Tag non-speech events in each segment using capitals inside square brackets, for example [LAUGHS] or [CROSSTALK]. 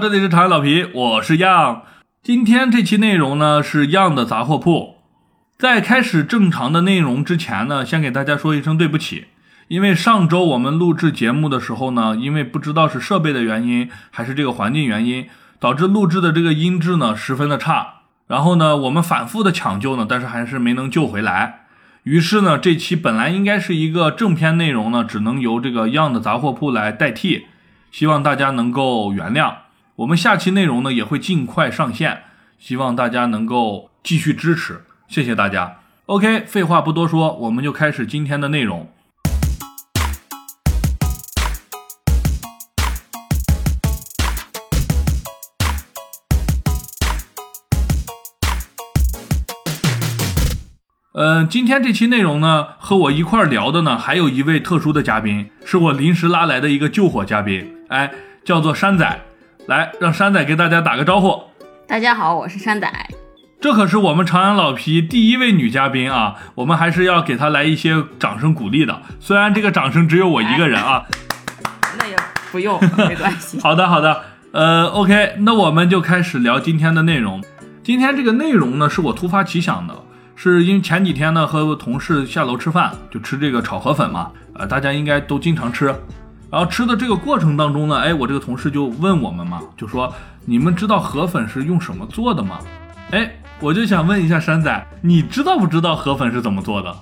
这里是长安老皮，我是样。今天这期内容呢是样的杂货铺。在开始正常的内容之前呢，先给大家说一声对不起，因为上周我们录制节目的时候呢，因为不知道是设备的原因还是这个环境原因，导致录制的这个音质呢十分的差。然后呢，我们反复的抢救呢，但是还是没能救回来。于是呢，这期本来应该是一个正片内容呢，只能由这个样的杂货铺来代替，希望大家能够原谅。我们下期内容呢也会尽快上线，希望大家能够继续支持，谢谢大家。OK，废话不多说，我们就开始今天的内容。嗯，今天这期内容呢，和我一块聊的呢，还有一位特殊的嘉宾，是我临时拉来的一个救火嘉宾，哎，叫做山仔。来，让山仔给大家打个招呼。大家好，我是山仔。这可是我们长安老皮第一位女嘉宾啊，我们还是要给她来一些掌声鼓励的。虽然这个掌声只有我一个人啊，那也不用，没关系。[LAUGHS] 好的，好的。呃，OK，那我们就开始聊今天的内容。今天这个内容呢，是我突发奇想的，是因为前几天呢和同事下楼吃饭，就吃这个炒河粉嘛，呃，大家应该都经常吃。然后吃的这个过程当中呢，哎，我这个同事就问我们嘛，就说你们知道河粉是用什么做的吗？哎，我就想问一下山仔，你知道不知道河粉是怎么做的？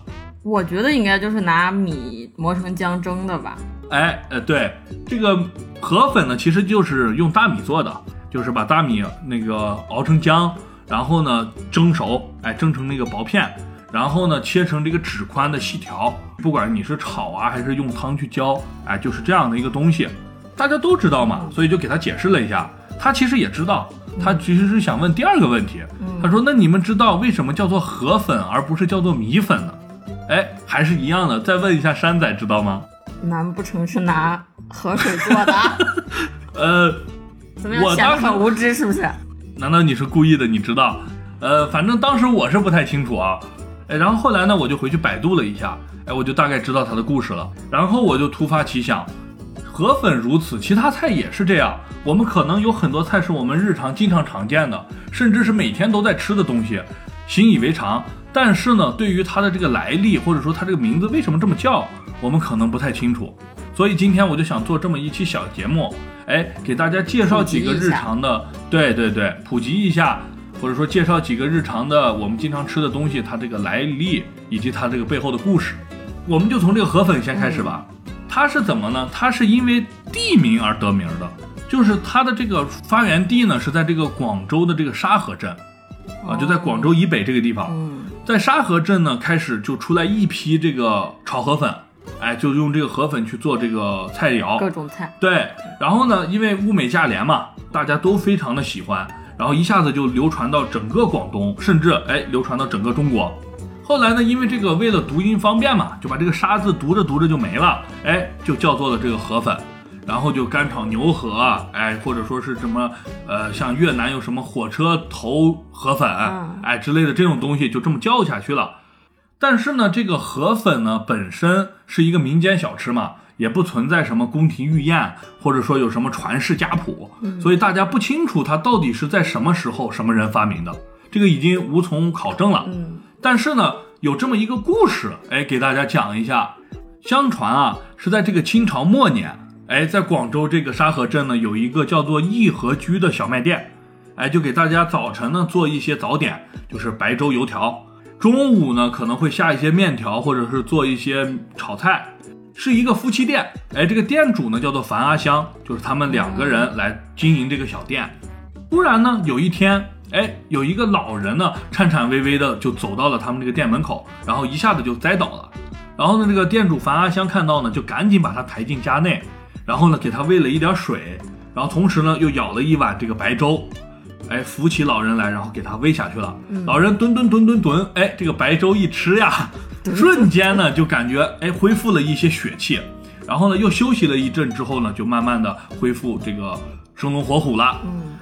我觉得应该就是拿米磨成浆蒸的吧。哎，呃，对，这个河粉呢，其实就是用大米做的，就是把大米那个熬成浆，然后呢蒸熟，哎，蒸成那个薄片。然后呢，切成这个指宽的细条，不管你是炒啊，还是用汤去浇，哎，就是这样的一个东西，大家都知道嘛，所以就给他解释了一下。他其实也知道，他其实是想问第二个问题。他说：“那你们知道为什么叫做河粉而不是叫做米粉呢？”哎，还是一样的。再问一下山仔，知道吗？难不成是拿河水做的？[LAUGHS] 呃，怎么样？显得很无知是不是？难道你是故意的？你知道？呃，反正当时我是不太清楚啊。哎，然后后来呢，我就回去百度了一下，哎，我就大概知道它的故事了。然后我就突发奇想，河粉如此，其他菜也是这样。我们可能有很多菜是我们日常经常常见的，甚至是每天都在吃的东西，习以为常。但是呢，对于它的这个来历，或者说它这个名字为什么这么叫，我们可能不太清楚。所以今天我就想做这么一期小节目，哎，给大家介绍几个日常的，对对对，普及一下。或者说介绍几个日常的我们经常吃的东西，它这个来历以及它这个背后的故事，我们就从这个河粉先开始吧。它是怎么呢？它是因为地名而得名的，就是它的这个发源地呢是在这个广州的这个沙河镇，啊，就在广州以北这个地方。在沙河镇呢，开始就出来一批这个炒河粉，哎，就用这个河粉去做这个菜肴，各种菜。对，然后呢，因为物美价廉嘛，大家都非常的喜欢。然后一下子就流传到整个广东，甚至哎流传到整个中国。后来呢，因为这个为了读音方便嘛，就把这个沙字读着读着就没了，哎，就叫做了这个河粉。然后就干炒牛河，哎，或者说是什么，呃，像越南有什么火车头河粉，哎之类的这种东西，就这么叫下去了。但是呢，这个河粉呢本身是一个民间小吃嘛。也不存在什么宫廷御宴，或者说有什么传世家谱，所以大家不清楚它到底是在什么时候什么人发明的，这个已经无从考证了。嗯，但是呢，有这么一个故事，哎，给大家讲一下。相传啊，是在这个清朝末年，哎，在广州这个沙河镇呢，有一个叫做义和居的小卖店，哎，就给大家早晨呢做一些早点，就是白粥油条，中午呢可能会下一些面条，或者是做一些炒菜。是一个夫妻店，哎，这个店主呢叫做樊阿香，就是他们两个人来经营这个小店。突然呢，有一天，哎，有一个老人呢颤颤巍巍的就走到了他们这个店门口，然后一下子就栽倒了。然后呢，这个店主樊阿香看到呢，就赶紧把他抬进家内，然后呢给他喂了一点水，然后同时呢又舀了一碗这个白粥，哎，扶起老人来，然后给他喂下去了。老人蹲蹲蹲蹲蹲，哎，这个白粥一吃呀。瞬间呢，就感觉哎恢复了一些血气，然后呢又休息了一阵之后呢，就慢慢的恢复这个生龙活虎了。嗯，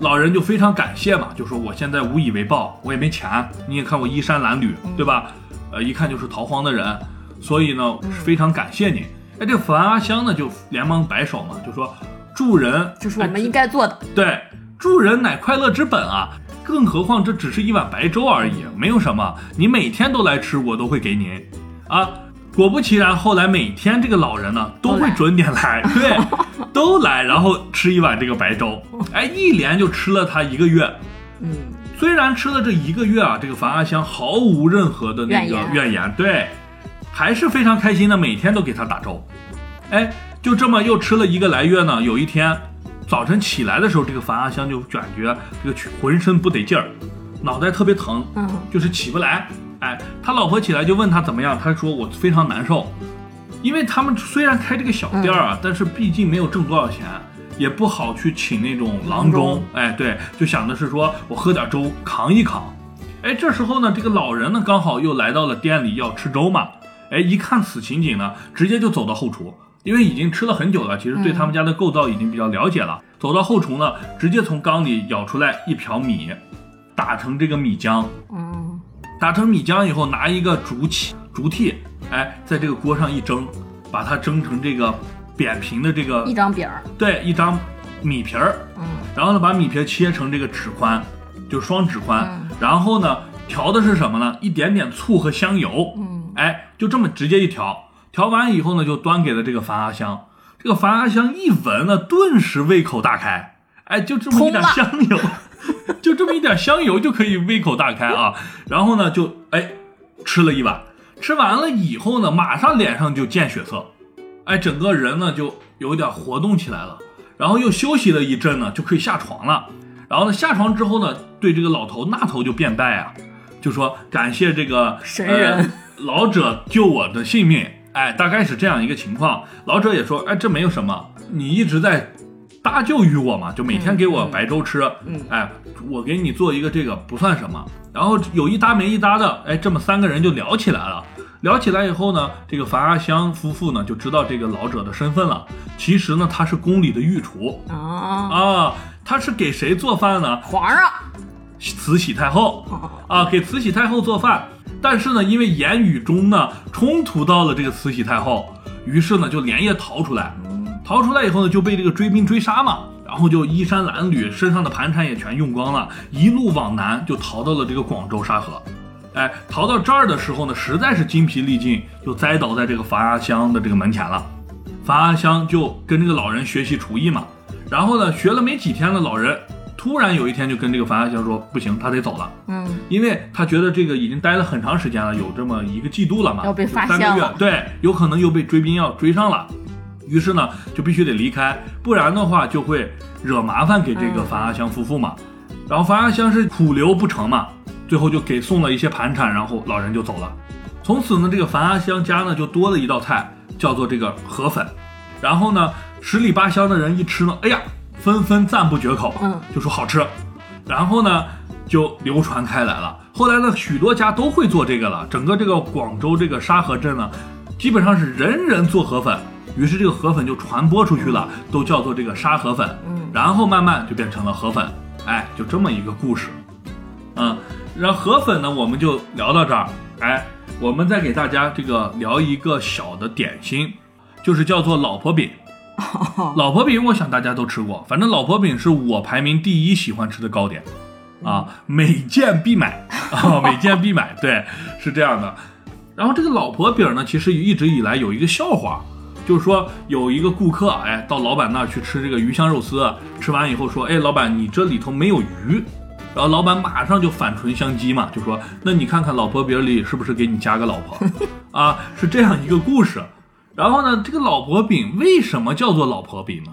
老人就非常感谢嘛，就说我现在无以为报，我也没钱，你也看我衣衫褴褛，对吧？呃，一看就是逃荒的人，所以呢非常感谢你。哎，这樊阿香呢就连忙摆手嘛，就说助人，这是我们应该做的。哎对，助人乃快乐之本啊。更何况这只是一碗白粥而已，没有什么，你每天都来吃，我都会给您啊。果不其然，后来每天这个老人呢都会准点来，[LAUGHS] 对，都来，然后吃一碗这个白粥，哎，一连就吃了他一个月。嗯，虽然吃了这一个月啊，这个樊阿香毫无任何的那个怨言对，还是非常开心的，每天都给他打粥。哎，就这么又吃了一个来月呢。有一天早晨起来的时候，这个樊阿香就感觉这个浑身不得劲儿，脑袋特别疼，嗯，就是起不来。哎，他老婆起来就问他怎么样，他说我非常难受，因为他们虽然开这个小店儿啊，但是毕竟没有挣多少钱，也不好去请那种郎中郎中。哎，对，就想的是说我喝点粥扛一扛。哎，这时候呢，这个老人呢刚好又来到了店里要吃粥嘛。哎，一看此情景呢，直接就走到后厨，因为已经吃了很久了，其实对他们家的构造已经比较了解了。走到后厨呢，直接从缸里舀出来一瓢米，打成这个米浆。嗯，打成米浆以后，拿一个竹器竹屉，哎，在这个锅上一蒸，把它蒸成这个扁平的这个一张饼儿。对一张米皮儿，嗯，然后呢把米皮切成这个指宽，就双指宽，嗯。然后呢调的是什么呢？一点点醋和香油，嗯，哎，就这么直接一调，调完以后呢就端给了这个樊阿香，这个樊阿香一闻呢，顿时胃口大开，哎，就这么一点香油。[LAUGHS] 就这么一点香油就可以胃口大开啊！然后呢，就哎吃了一碗，吃完了以后呢，马上脸上就见血色，哎，整个人呢就有点活动起来了。然后又休息了一阵呢，就可以下床了。然后呢，下床之后呢，对这个老头那头就变拜啊，就说感谢这个神人呃老者救我的性命。哎，大概是这样一个情况。老者也说，哎，这没有什么，你一直在搭救于我嘛，就每天给我白粥吃。嗯哎，我给你做一个这个不算什么。然后有一搭没一搭的，哎，这么三个人就聊起来了。聊起来以后呢，这个樊阿香夫妇呢就知道这个老者的身份了。其实呢，他是宫里的御厨啊，啊，他是给谁做饭呢？皇上。慈禧太后哦啊，给慈禧太后做饭。但是呢，因为言语中呢冲突到了这个慈禧太后，于是呢就连夜逃出来。逃出来以后呢，就被这个追兵追杀嘛，然后就衣衫褴褛，身上的盘缠也全用光了，一路往南就逃到了这个广州沙河。哎，逃到这儿的时候呢，实在是精疲力尽，就栽倒在这个樊阿香的这个门前了。樊阿香就跟这个老人学习厨艺嘛，然后呢，学了没几天的老人，突然有一天就跟这个樊阿香说，不行，他得走了。嗯，因为他觉得这个已经待了很长时间了，有这么一个季度了嘛，要被发有三个月现了，对，有可能又被追兵要追上了，于是呢就必须得离开，不然的话就会惹麻烦给这个嗯樊阿香夫妇嘛。然后樊阿香是苦留不成嘛，最后就给送了一些盘缠，然后老人就走了。从此呢，这个樊阿香家呢就多了一道菜，叫做这个河粉。然后呢，十里八乡的人一吃呢，哎呀，纷纷赞不绝口，嗯，就说好吃。然后呢，就流传开来了。后来呢，许多家都会做这个了。整个这个广州这个沙河镇呢，基本上是人人做河粉。于是这个河粉就传播出去了，都叫做这个沙河粉。嗯然后慢慢就变成了河粉。哎，就这么一个故事。嗯，然后河粉呢，我们就聊到这儿。哎，我们再给大家这个聊一个小的点心，就是叫做老婆饼。老婆饼，我想大家都吃过，反正老婆饼是我排名第一喜欢吃的糕点，啊，每件必买啊，[LAUGHS] 每件必买，对，是这样的。然后这个老婆饼呢，其实一直以来有一个笑话，就是说有一个顾客，哎，到老板那儿去吃这个鱼香肉丝，吃完以后说，哎，老板你这里头没有鱼，然后老板马上就反唇相讥嘛，就说，那你看看老婆饼里是不是给你加个老婆啊？是这样一个故事。然后呢，这个老婆饼为什么叫做老婆饼呢？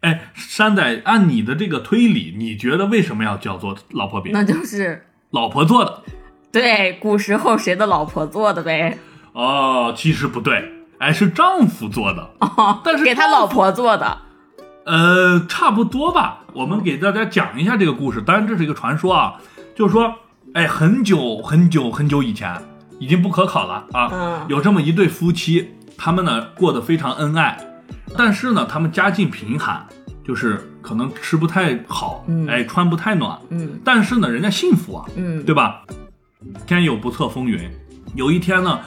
哎，山仔，按你的这个推理，你觉得为什么要叫做老婆饼？那就是老婆做的对古时候谁的老婆做的呗，哦，其实不对，哎，是丈夫做的，哦，但是给他老婆做的，呃，差不多吧。我们给大家讲一下这个故事，当然这是一个传说啊，就是说，哎，很久很久很久以前，已经不可考了啊，嗯有这么一对夫妻，他们呢过得非常恩爱，但是呢，他们家境贫寒，就是可能吃不太好，嗯。哎，穿不太暖，嗯。但是呢，人家幸福啊，嗯。对吧？天有不测风云，有一天呢，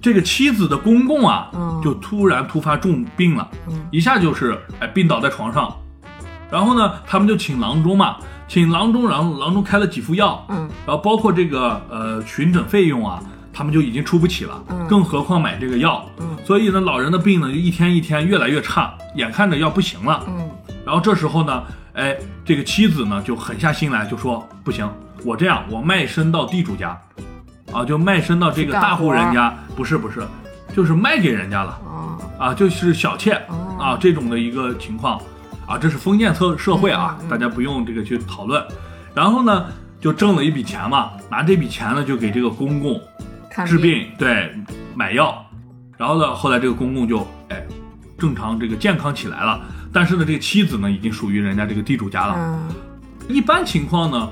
这个妻子的公公啊，嗯。就突然突发重病了，嗯。一下就是哎病倒在床上，然后呢，他们就请郎中嘛，请郎中，然后郎中开了几副药，嗯。然后包括这个呃巡诊费用啊，他们就已经出不起了，嗯。更何况买这个药，嗯。所以呢，老人的病呢就一天一天越来越差，眼看着要不行了。嗯。然后这时候呢，哎，这个妻子呢就狠下心来，就说不行，我这样，我卖身到地主家，啊，就卖身到这个大户人家，不是不是，就是卖给人家了。哦。啊，就是小妾。哦。啊这种的一个情况。啊，这是封建社社会啊，大家不用这个去讨论。然后呢，就挣了一笔钱嘛，拿这笔钱呢就给这个公公看治病，对，买药。然后呢，后来这个公公就哎正常这个健康起来了，但是呢，这个妻子呢已经属于人家这个地主家了。嗯一般情况呢，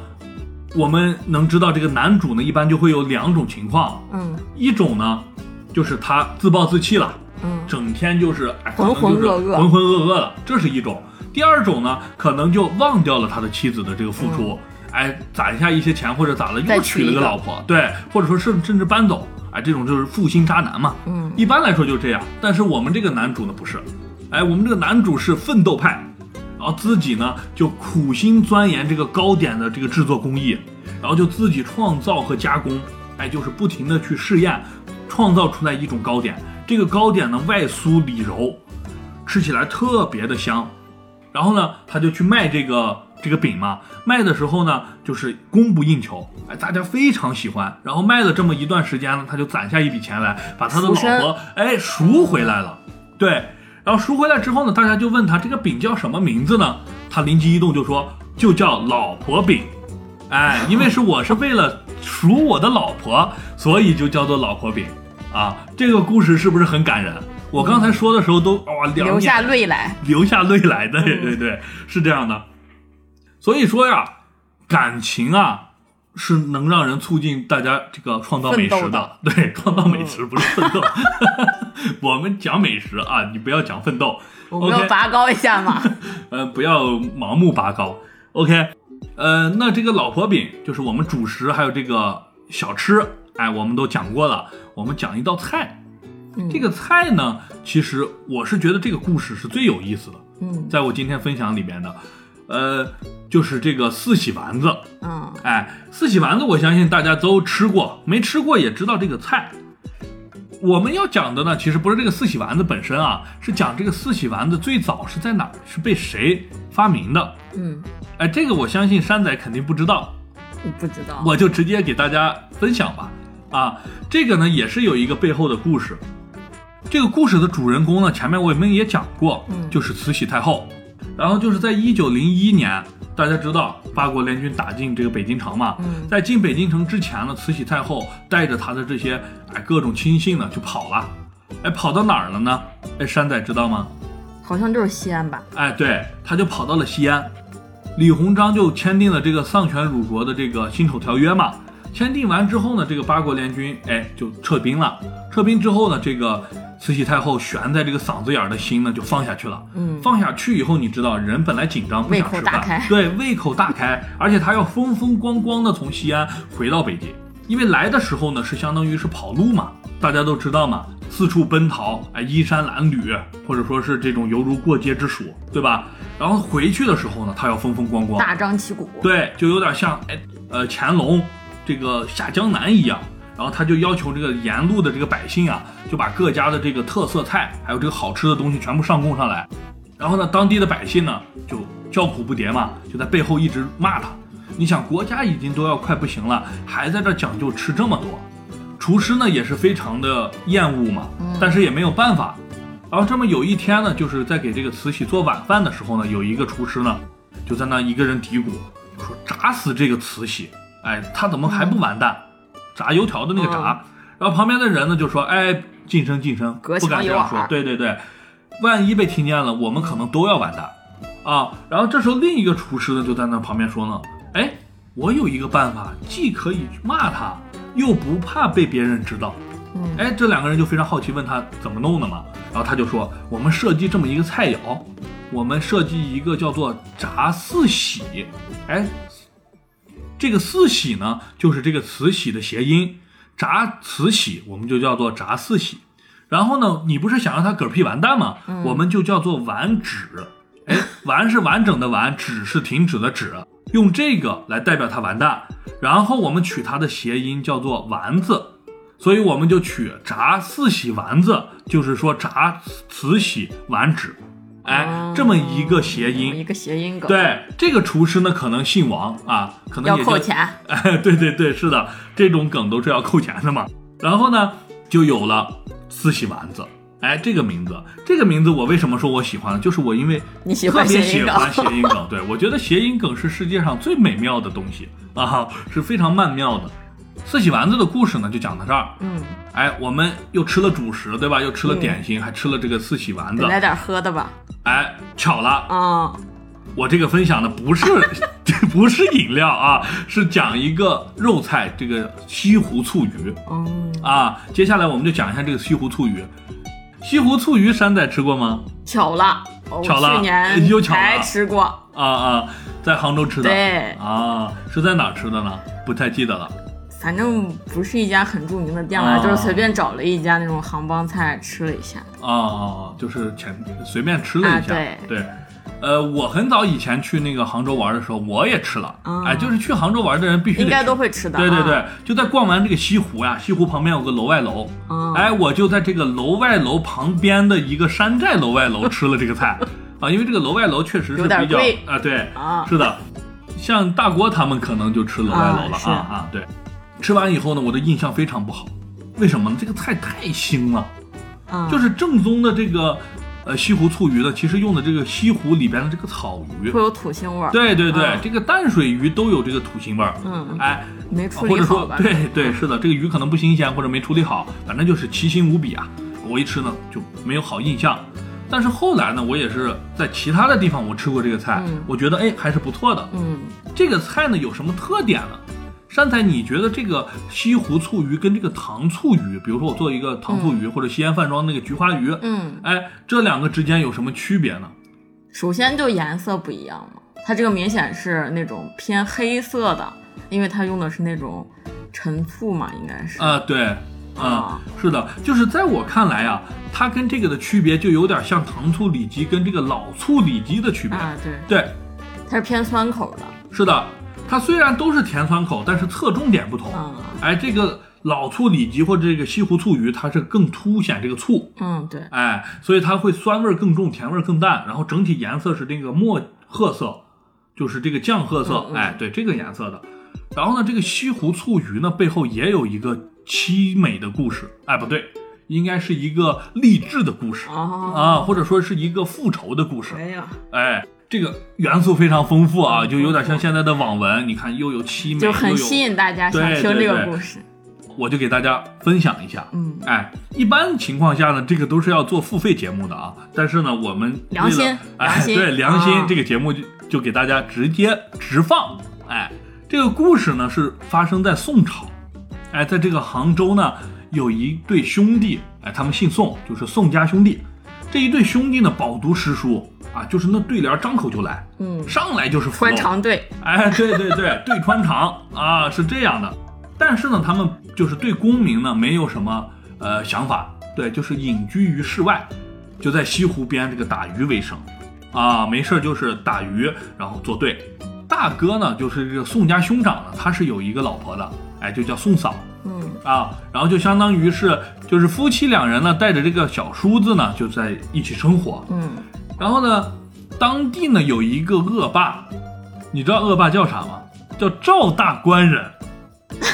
我们能知道这个男主呢一般就会有两种情况，嗯一种呢就是他自暴自弃了。嗯整天就是哎，浑浑噩噩浑浑噩噩的，这是一种。第二种呢，可能就忘掉了他的妻子的这个付出，哎，攒下一些钱或者咋了，又娶了个个老婆，对，或者说甚甚至搬走，哎，这种就是负心渣男嘛。嗯一般来说就这样，但是我们这个男主呢不是，哎，我们这个男主是奋斗派，然后自己呢就苦心钻研这个糕点的这个制作工艺，然后就自己创造和加工，哎，就是不停的去试验，创造出来一种糕点。这个糕点呢外酥里柔，吃起来特别的香。然后呢，他就去卖这个这个饼嘛，卖的时候呢，就是供不应求，哎，大家非常喜欢。然后卖了这么一段时间呢，他就攒下一笔钱来，把他的老婆哎赎回来了。对，然后赎回来之后呢，大家就问他这个饼叫什么名字呢？他灵机一动就说就叫老婆饼。哎，因为是我是为了赎我的老婆，所以就叫做老婆饼啊。这个故事是不是很感人？我刚才说的时候都哇，两流下泪来。流下泪来的，对嗯对对，是这样的。所以说呀，感情啊是能让人促进大家这个创造美食的。对，[LAUGHS] 创造美食不是奋斗，[LAUGHS] 我们讲美食啊，你不要讲奋斗。我们要拔高一下嘛。[LAUGHS] 呃，不要盲目拔高。OK，呃，那这个老婆饼就是我们主食，还有这个小吃，哎，我们都讲过了。我们讲一道菜，嗯这个菜呢，其实我是觉得这个故事是最有意思的。嗯在我今天分享里边的，呃，就是这个四喜丸子。嗯哎，四喜丸子，我相信大家都吃过，没吃过也知道这个菜。我们要讲的呢，其实不是这个四喜丸子本身啊，是讲这个四喜丸子最早是在哪儿，是被谁发明的。嗯，哎，这个我相信山仔肯定不知道，我不知道。我就直接给大家分享吧。啊，这个呢也是有一个背后的故事。这个故事的主人公呢，前面我们也讲过，嗯就是慈禧太后。然后就是在一九零一年，大家知道八国联军打进这个北京城嘛，嗯在进北京城之前呢，慈禧太后带着她的这些哎各种亲信呢就跑了，哎跑到哪儿了呢？哎山仔知道吗？好像就是西安吧？哎，对，他就跑到了西安，李鸿章就签订了这个丧权辱国的这个辛丑条约嘛。签订完之后呢，这个八国联军哎就撤兵了。撤兵之后呢，这个慈禧太后悬在这个嗓子眼儿的心呢就放下去了。嗯放下去以后，你知道人本来紧张不想胃口吃饭，大开 [LAUGHS] 对，胃口大开，而且他要风风光光的从西安回到北京，因为来的时候呢是相当于是跑路嘛，大家都知道嘛，四处奔逃，哎，衣衫褴褛，或者说是这种犹如过街之鼠，对吧？然后回去的时候呢，他要风风光光，大张旗鼓。对，就有点像哎呃乾隆这个下江南一样。然后他就要求这个沿路的这个百姓啊，就把各家的这个特色菜，还有这个好吃的东西全部上供上来。然后呢，当地的百姓呢就叫苦不迭嘛，就在背后一直骂他。你想，国家已经都要快不行了，还在这讲究吃这么多，厨师呢也是非常的厌恶嘛，但是也没有办法。然后这么有一天呢，就是在给这个慈禧做晚饭的时候呢，有一个厨师呢就在那一个人嘀咕说：“炸死这个慈禧，哎，他怎么还不完蛋？炸油条的那个炸。然后旁边的人呢就说：“哎，晋升晋升，不敢这样说。对对对，万一被听见了，我们可能都要完蛋啊。”然后这时候另一个厨师呢就在那旁边说呢：“哎，我有一个办法，既可以骂他，又不怕被别人知道。”嗯哎，这两个人就非常好奇，问他怎么弄的嘛。然后他就说：“我们设计这么一个菜肴，我们设计一个叫做炸四喜。哎，这个四喜呢，就是这个慈禧的谐音。炸慈禧我们就叫做炸四喜，然后呢，你不是想让它嗝屁完蛋吗？我们就叫做完止。哎，完是完整的完，止是停止的止，用这个来代表它完蛋。然后我们取它的谐音叫做丸子，所以我们就取炸四喜丸子，就是说炸慈禧丸止。哎，哦这么一个谐音。一个谐音梗，，对，这个厨师呢，可能姓王啊，可能也扣钱。[LAUGHS] 哎，对对对，是的，这种梗都是要扣钱的嘛。然后呢，就有了四喜丸子。哎，这个名字，这个名字我为什么说我喜欢呢？就是我因为你喜特欢谐音梗别喜欢 [LAUGHS] 谐音梗，对我觉得谐音梗是世界上最美妙的东西啊，是非常曼妙的。四喜丸子的故事呢，就讲到这儿。嗯，哎，我们又吃了主食，对吧？又吃了点心，还吃了这个四喜丸子。来点喝的吧。哎，巧了，嗯，我这个分享的不是 [LAUGHS] [LAUGHS] 不是饮料啊，是讲一个肉菜，这个西湖醋鱼嗯，啊。接下来我们就讲一下这个西湖醋鱼。西湖醋鱼，山仔吃过吗？巧了，我巧了去年又巧了才吃过。啊啊，在杭州吃的。对啊，是在哪儿吃的呢？不太记得了。反正不是一家很著名的店吧，哦就是随便找了一家那种杭帮菜吃了一下。啊就是前随便吃了一下。啊对呃，我很早以前去那个杭州玩的时候，我也吃了。哦哎，就是去杭州玩的人必须得应该都会吃的。对对对啊，，就在逛完这个西湖呀，西湖旁边有个楼外楼，嗯哎，我就在这个楼外楼旁边的一个山寨楼外楼 [LAUGHS] 吃了这个菜啊，因为这个楼外楼确实是比较啊，对，啊是的，像大郭他们可能就吃楼外楼了啊啊啊，对，吃完以后呢，我的印象非常不好，为什么呢？这个菜太腥了，嗯，就是正宗的这个呃西湖醋鱼的，其实用的这个西湖里边的这个草鱼会，有土腥味儿。对对对，嗯这个淡水鱼都有这个土腥味儿，嗯哎。没处或者说理好吧？，对对，是的，这个鱼可能不新鲜或者没处理好，反正就是奇腥无比啊！我一吃呢就没有好印象。但是后来呢，我也是在其他的地方我吃过这个菜，嗯我觉得哎还是不错的。嗯，这个菜呢有什么特点呢？山菜，你觉得这个西湖醋鱼跟这个糖醋鱼，比如说我做一个糖醋鱼、或者西安饭庄那个菊花鱼，嗯，哎，这两个之间有什么区别呢？首先就颜色不一样嘛，它这个明显是那种偏黑色的，因为它用的是那种陈醋嘛，应该是。啊、对，啊、啊是的，就是在我看来啊，它跟这个的区别就有点像糖醋里脊跟这个老醋里脊的区别。啊，对，对，它是偏酸口的。是的，它虽然都是甜酸口，但是侧重点不同。嗯哎，这个老醋里脊或者这个西湖醋鱼，它是更凸显这个醋，嗯，对，哎，所以它会酸味儿更重，甜味儿更淡，然后整体颜色是这个墨褐色，就是这个酱褐色，嗯嗯哎，对这个颜色的。然后呢，这个西湖醋鱼呢背后也有一个凄美的故事，哎，不对，应该是一个励志的故事、哦，啊，或者说是一个复仇的故事。哎呀，哎，这个元素非常丰富啊，就有点像现在的网文，你看又有凄美，就很吸引大家想对听这个故事。我就给大家分享一下。嗯，哎，一般情况下呢，这个都是要做付费节目的啊。但是呢，我们良心哎，对良心、啊这个节目就就给大家直接直放。哎，这个故事呢是发生在宋朝。哎，在这个杭州呢，有一对兄弟，哎，他们姓宋，就是宋家兄弟。这一对兄弟呢，饱读诗书啊，就是那对联张口就来，嗯，上来就是穿长对，哎，对对对，对穿长啊，是这样的。但是呢，他们就是对功名呢没有什么呃想法，对，就是隐居于世外，就在西湖边这个打鱼为生，啊，没事儿就是打鱼，然后作对。大哥呢，就是这个宋家兄长呢，他是有一个老婆的，哎，就叫宋嫂嗯啊，然后就相当于是就是夫妻两人呢，带着这个小叔子呢，就在一起生活。嗯，然后呢，当地呢有一个恶霸，你知道恶霸叫啥吗？叫赵大官人。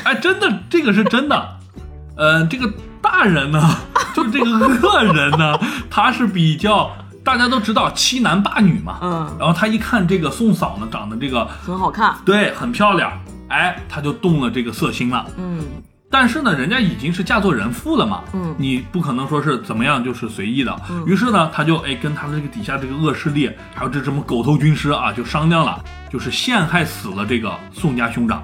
哎，真的，这个是真的。[LAUGHS] 呃，这个大人呢，[LAUGHS] 就是这个恶人呢，[LAUGHS] 他是比较大家都知道欺男霸女嘛。嗯然后他一看这个宋嫂呢，长得这个很好看。对很漂亮，哎，他就动了这个色心了。嗯但是呢，人家已经是嫁作人妇了嘛，嗯你不可能说是怎么样就是随意的。嗯于是呢，他就哎跟他的这个底下这个恶势力，还有这什么狗头军师啊，就商量了，就是陷害死了这个宋家兄长，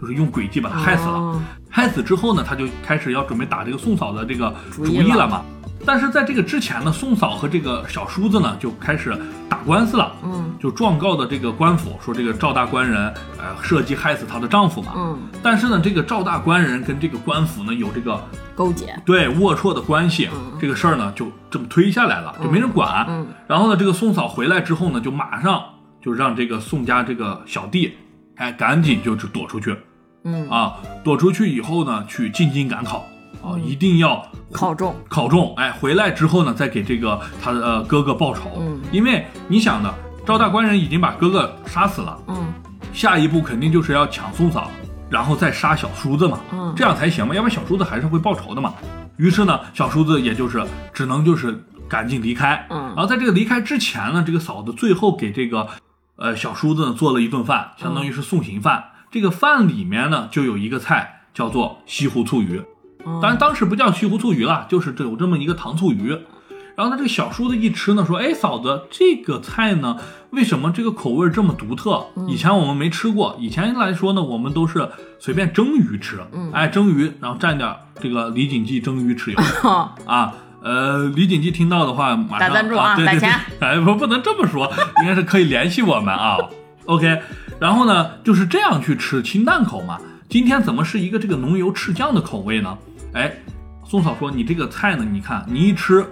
就是用诡计把他害死了。哦害死之后呢，他就开始要准备打这个宋嫂的这个主主意了嘛。但是在这个之前呢，宋嫂和这个小叔子呢就开始打官司了，嗯。就状告的这个官府，说这个赵大官人呃设计害死她的丈夫嘛。嗯，但是呢，这个赵大官人跟这个官府呢有这个勾结，对龌龊的关系，嗯。这个事儿呢就这么推下来了，就没人管。嗯。然后呢，这个宋嫂回来之后呢，就马上就让这个宋家这个小弟，哎，赶紧就是躲出去嗯，啊，躲出去以后呢，去进京赶考啊，嗯。一定要考中，考中，哎，回来之后呢，再给这个他的呃哥哥报仇，嗯。因为你想呢，赵大官人已经把哥哥杀死了，嗯。下一步肯定就是要抢宋嫂，然后再杀小叔子嘛，嗯。这样才行嘛，要不然小叔子还是会报仇的嘛。于是呢，小叔子也就是只能就是赶紧离开，嗯。然后在这个离开之前呢，这个嫂子最后给这个呃小叔子呢做了一顿饭，相当于是送行饭。这个饭里面呢就有一个菜叫做西湖醋鱼，嗯，当然当时不叫西湖醋鱼了，就是这有这么一个糖醋鱼。然后呢，这个小叔子一吃呢，说：“哎，嫂子，这个菜呢，为什么这个口味这么独特？以前我们没吃过。以前来说呢，我们都是随便蒸鱼吃，嗯哎，蒸鱼，然后蘸点这个李锦记蒸鱼豉油 [LAUGHS] 啊。呃，李锦记听到的话，马上打赞助啊对对对打钱，[LAUGHS] 哎，不不能这么说，应该是可以联系我们啊。OK，然后呢，就是这样去吃清淡口嘛。今天怎么是一个这个浓油赤酱的口味呢？哎，宋嫂说你这个菜呢，你看你一吃，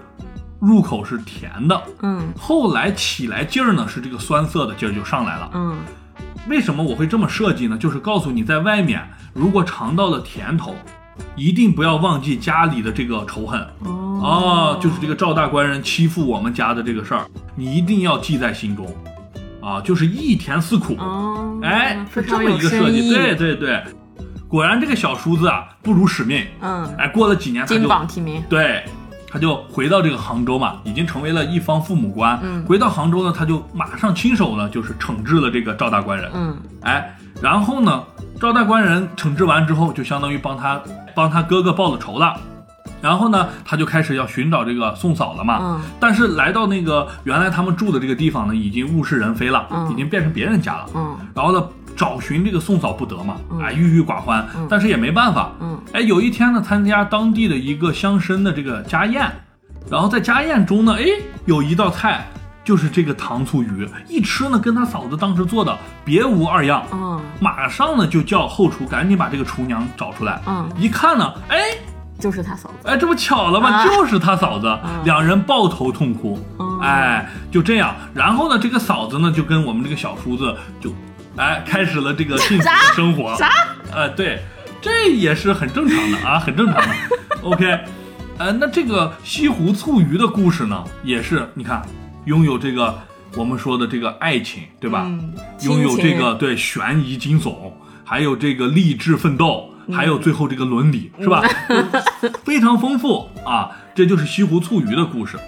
入口是甜的，嗯后来起来劲儿呢是这个酸涩的劲儿就上来了。嗯为什么我会这么设计呢？就是告诉你在外面如果尝到了甜头，一定不要忘记家里的这个仇恨。哦哦，就是这个赵大官人欺负我们家的这个事儿，你一定要记在心中，啊，就是一甜四苦，哦，哎，是这么一个设计，对对对，果然这个小叔子啊不辱使命，嗯，哎，过了几年他金就榜题名，对，他就回到这个杭州嘛，已经成为了一方父母官，嗯回到杭州呢，他就马上亲手呢就是惩治了这个赵大官人，嗯哎，然后呢，赵大官人惩治完之后，就相当于帮他帮他哥哥报了仇了。然后呢，他就开始要寻找这个宋嫂了嘛。嗯但是来到那个原来他们住的这个地方呢，已经物是人非了，嗯已经变成别人家了。嗯然后呢，找寻这个宋嫂不得嘛，嗯哎，郁郁寡欢。嗯但是也没办法。嗯哎，有一天呢，参加当地的一个乡绅的这个家宴，然后在家宴中呢，哎，有一道菜就是这个糖醋鱼，一吃呢，跟他嫂子当时做的别无二样。嗯马上呢就叫后厨赶紧把这个厨娘找出来。嗯，一看呢，哎就是他嫂子，哎，这不巧了吗？啊就是他嫂子，两人抱头痛哭。嗯哎，就这样。然后呢，这个嫂子呢就跟我们这个小叔子就，哎，开始了这个幸福的生活。啥？呃，对，这也是很正常的啊，[LAUGHS] 很正常的。OK，呃，那这个西湖醋鱼的故事呢，也是你看拥有这个我们说的这个爱情，对吧？嗯拥有这个对悬疑惊悚，还有这个励志奋斗，还有最后这个伦理，是吧？非常丰富啊！这就是西湖醋鱼的故事。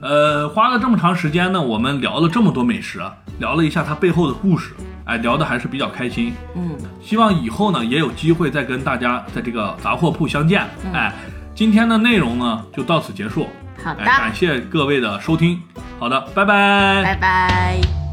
呃，花了这么长时间呢，我们聊了这么多美食，聊了一下它背后的故事，哎，聊的还是比较开心。嗯希望以后呢也有机会再跟大家在这个杂货铺相见。嗯哎，今天的内容呢就到此结束。好的哎，感谢各位的收听。好的，拜拜。拜拜。